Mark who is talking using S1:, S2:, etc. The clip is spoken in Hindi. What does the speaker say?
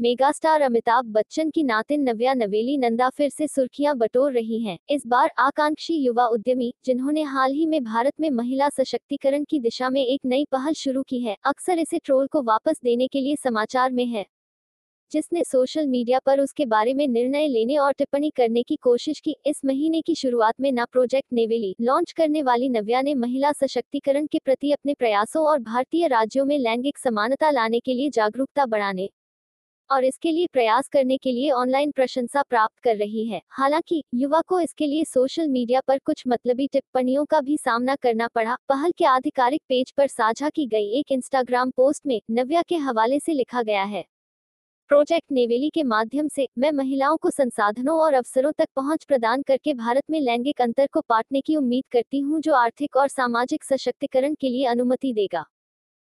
S1: मेगास्टार अमिताभ बच्चन की नातिन नव्या नवेली नंदा फिर से सुर्खियाँ बटोर रही हैं। इस बार आकांक्षी युवा उद्यमी, जिन्होंने हाल ही में भारत में महिला सशक्तिकरण की दिशा में एक नई पहल शुरू की है, अक्सर इसे ट्रोल को वापस देने के लिए समाचार में है। जिसने सोशल मीडिया पर उसके बारे में निर्णय लेने और टिप्पणी करने की कोशिश की, इस महीने की शुरुआत में ना प्रोजेक्ट नेवेली लॉन्च करने वाली नव्या ने महिला सशक्तिकरण के प्रति अपने प्रयासों और भारतीय राज्यों में लैंगिक समानता लाने के लिए जागरूकता बढ़ाने और इसके लिए प्रयास करने के लिए ऑनलाइन प्रशंसा प्राप्त कर रही है। हालाँकि, युवा को इसके लिए सोशल मीडिया पर कुछ मतलबी टिप्पणियों का भी सामना करना पड़ा। पहल के आधिकारिक पेज पर साझा की गई एक इंस्टाग्राम पोस्ट में नव्या के हवाले से लिखा गया है। प्रोजेक्ट नेवेली के माध्यम से मैं महिलाओं को संसाधनों और अवसरों तक पहुँच प्रदान करके भारत में लैंगिक अंतर को पाटने की उम्मीद करती हूँ, जो आर्थिक और सामाजिक सशक्तिकरण के लिए अनुमति देगा।